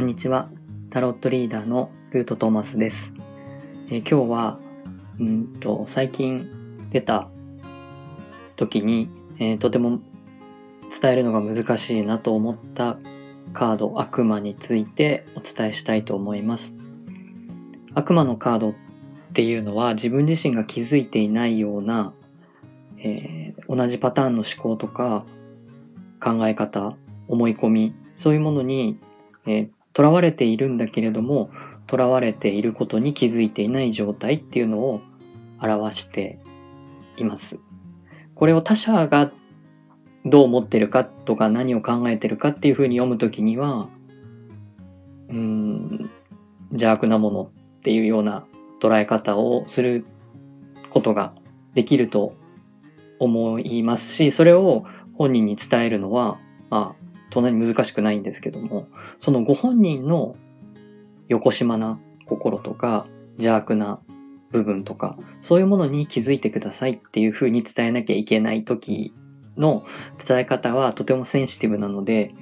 こんにちは。タロットリーダーのルートトーマスです。えー、今日は、うんと、最近出た時に、えー、とても伝えるのが難しいなと思ったカード悪魔についてお伝えしたいと思います。悪魔のカードっていうのは自分自身が気づいていないような、えー、同じパターンの思考とか考え方、思い込み、そういうものに、えー、囚われているんだけれども、囚われていることに気づいていない状態っていうのを表しています。これを他者がどう思ってるかとか何を考えてるかっていうふうに読むときには、うん、邪悪なものっていうような捉え方をすることができると思いますし、それを本人に伝えるのは、まあ、そんなに難しくないんですけども、そのご本人のよこしまな心とか邪悪な部分とか、そういうものに気づいてくださいっていうふうに伝えなきゃいけない時の伝え方はとてもセンシティブなので、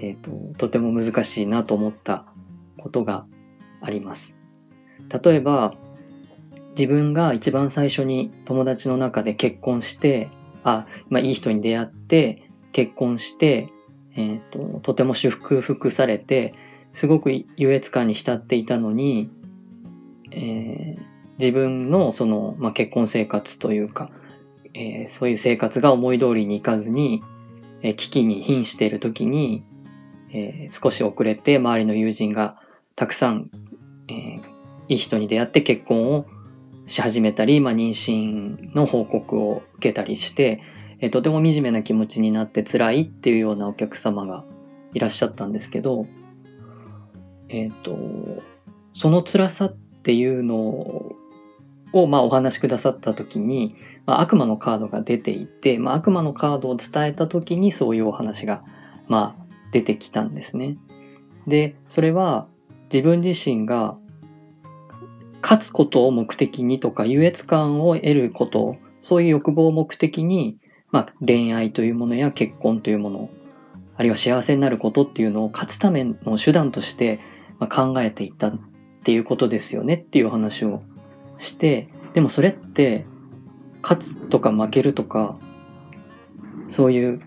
えっ、ー、と、とても難しいなと思ったことがあります。例えば、自分が一番最初に友達の中で結婚して、あ、まあいい人に出会って、結婚して、え、ー、と、とても祝福されて、すごく優越感に浸っていたのに、えー、自分のその、まあ、結婚生活というか、えー、そういう生活が思い通りにいかずに、えー、危機に瀕している時に、えー、少し遅れて周りの友人がたくさん、えいい人に出会って結婚をし始めたり、まあ、妊娠の報告を受けたりして、えとても惨めな気持ちになって辛いっていうようなお客様がいらっしゃったんですけど、えっ、と、その辛さっていうのを、まあ、お話しくださった時に、まあ、悪魔のカードが出ていて、まあ、悪魔のカードを伝えた時にそういうお話が、まあ、出てきたんですね。で、それは自分自身が勝つことを目的にとか優越感を得ること、そういう欲望を目的に、まあ、恋愛というものや結婚というもの、あるいは幸せになることっていうのを勝つための手段として、ま考えていったっていうことですよねっていう話をして、でもそれって勝つとか負けるとか、そういう、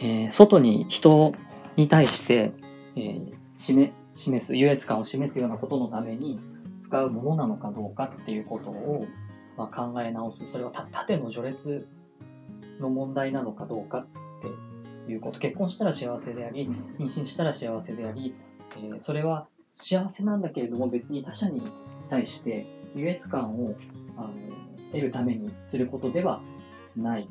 えー、外に人に対して、えー、示示す、優越感を示すようなことのために使うものなのかどうかっていうことを、まあ、考え直す。それは縦の序列の問題なのかどうかっていうこと。結婚したら幸せであり、妊娠したら幸せであり、えー、それは幸せなんだけれども別に他者に対して優越感をあの得るためにすることではない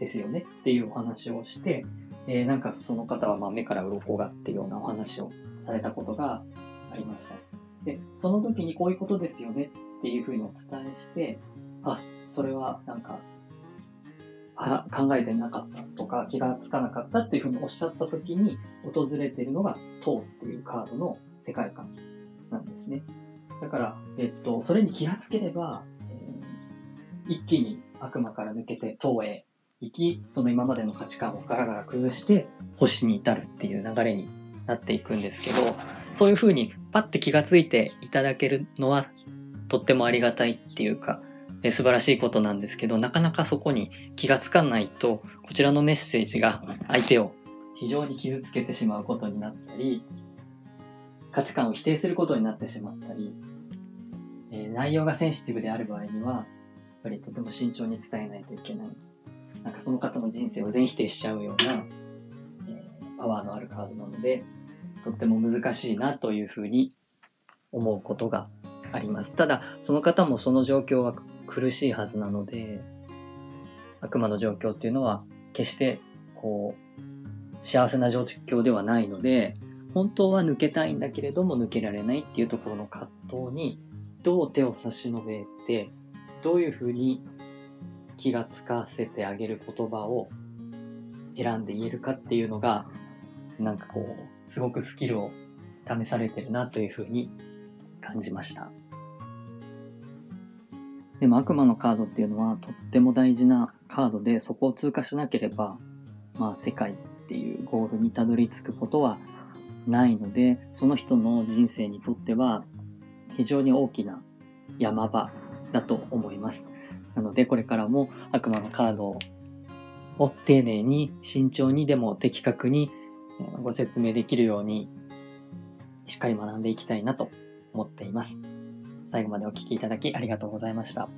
ですよねっていうお話をして、えー、なんかその方はま目から鱗がっていうようなお話をされたことがありました。で、その時にこういうことですよねっていうふうにお伝えして、あ、それはなんか、考えてなかったとか気がつかなかったっていうふうにおっしゃった時に訪れているのが塔っていうカードの世界観なんですね。だから、えっと、それに気がつければえ、一気に悪魔から抜けて塔へ行き、その今までの価値観をガラガラ崩して星に至るっていう流れになっていくんですけど、そういうふうにパッて気がついていただけるのはとってもありがたいっていうか、素晴らしいことなんですけど、なかなかそこに気がつかないと、こちらのメッセージが相手を非常に傷つけてしまうことになったり、価値観を否定することになってしまったり、え、内容がセンシティブである場合には、やっぱりとても慎重に伝えないといけない。なんかその方の人生を全否定しちゃうような、え、パワーのあるカードなので、とっても難しいなというふうに思うことがあります。ただ、その方もその状況は苦しいはずなので、悪魔の状況っていうのは決してこう、幸せな状況ではないので、本当は抜けたいんだけれども抜けられないっていうところの葛藤にどう手を差し伸べてどういうふうに気がつかせてあげる言葉を選んで言えるかっていうのが、なんかこう、すごくスキルを試されてるなというふうに感じました。でも悪魔のカードっていうのはとっても大事なカードでそこを通過しなければ、まあ世界っていうゴールにたどり着くことはないので、その人の人生にとっては非常に大きな山場だと思います。なのでこれからも悪魔のカードを丁寧に慎重にでも的確にご説明できるようにしっかり学んでいきたいなと思っています。最後までお聴きいただきありがとうございました。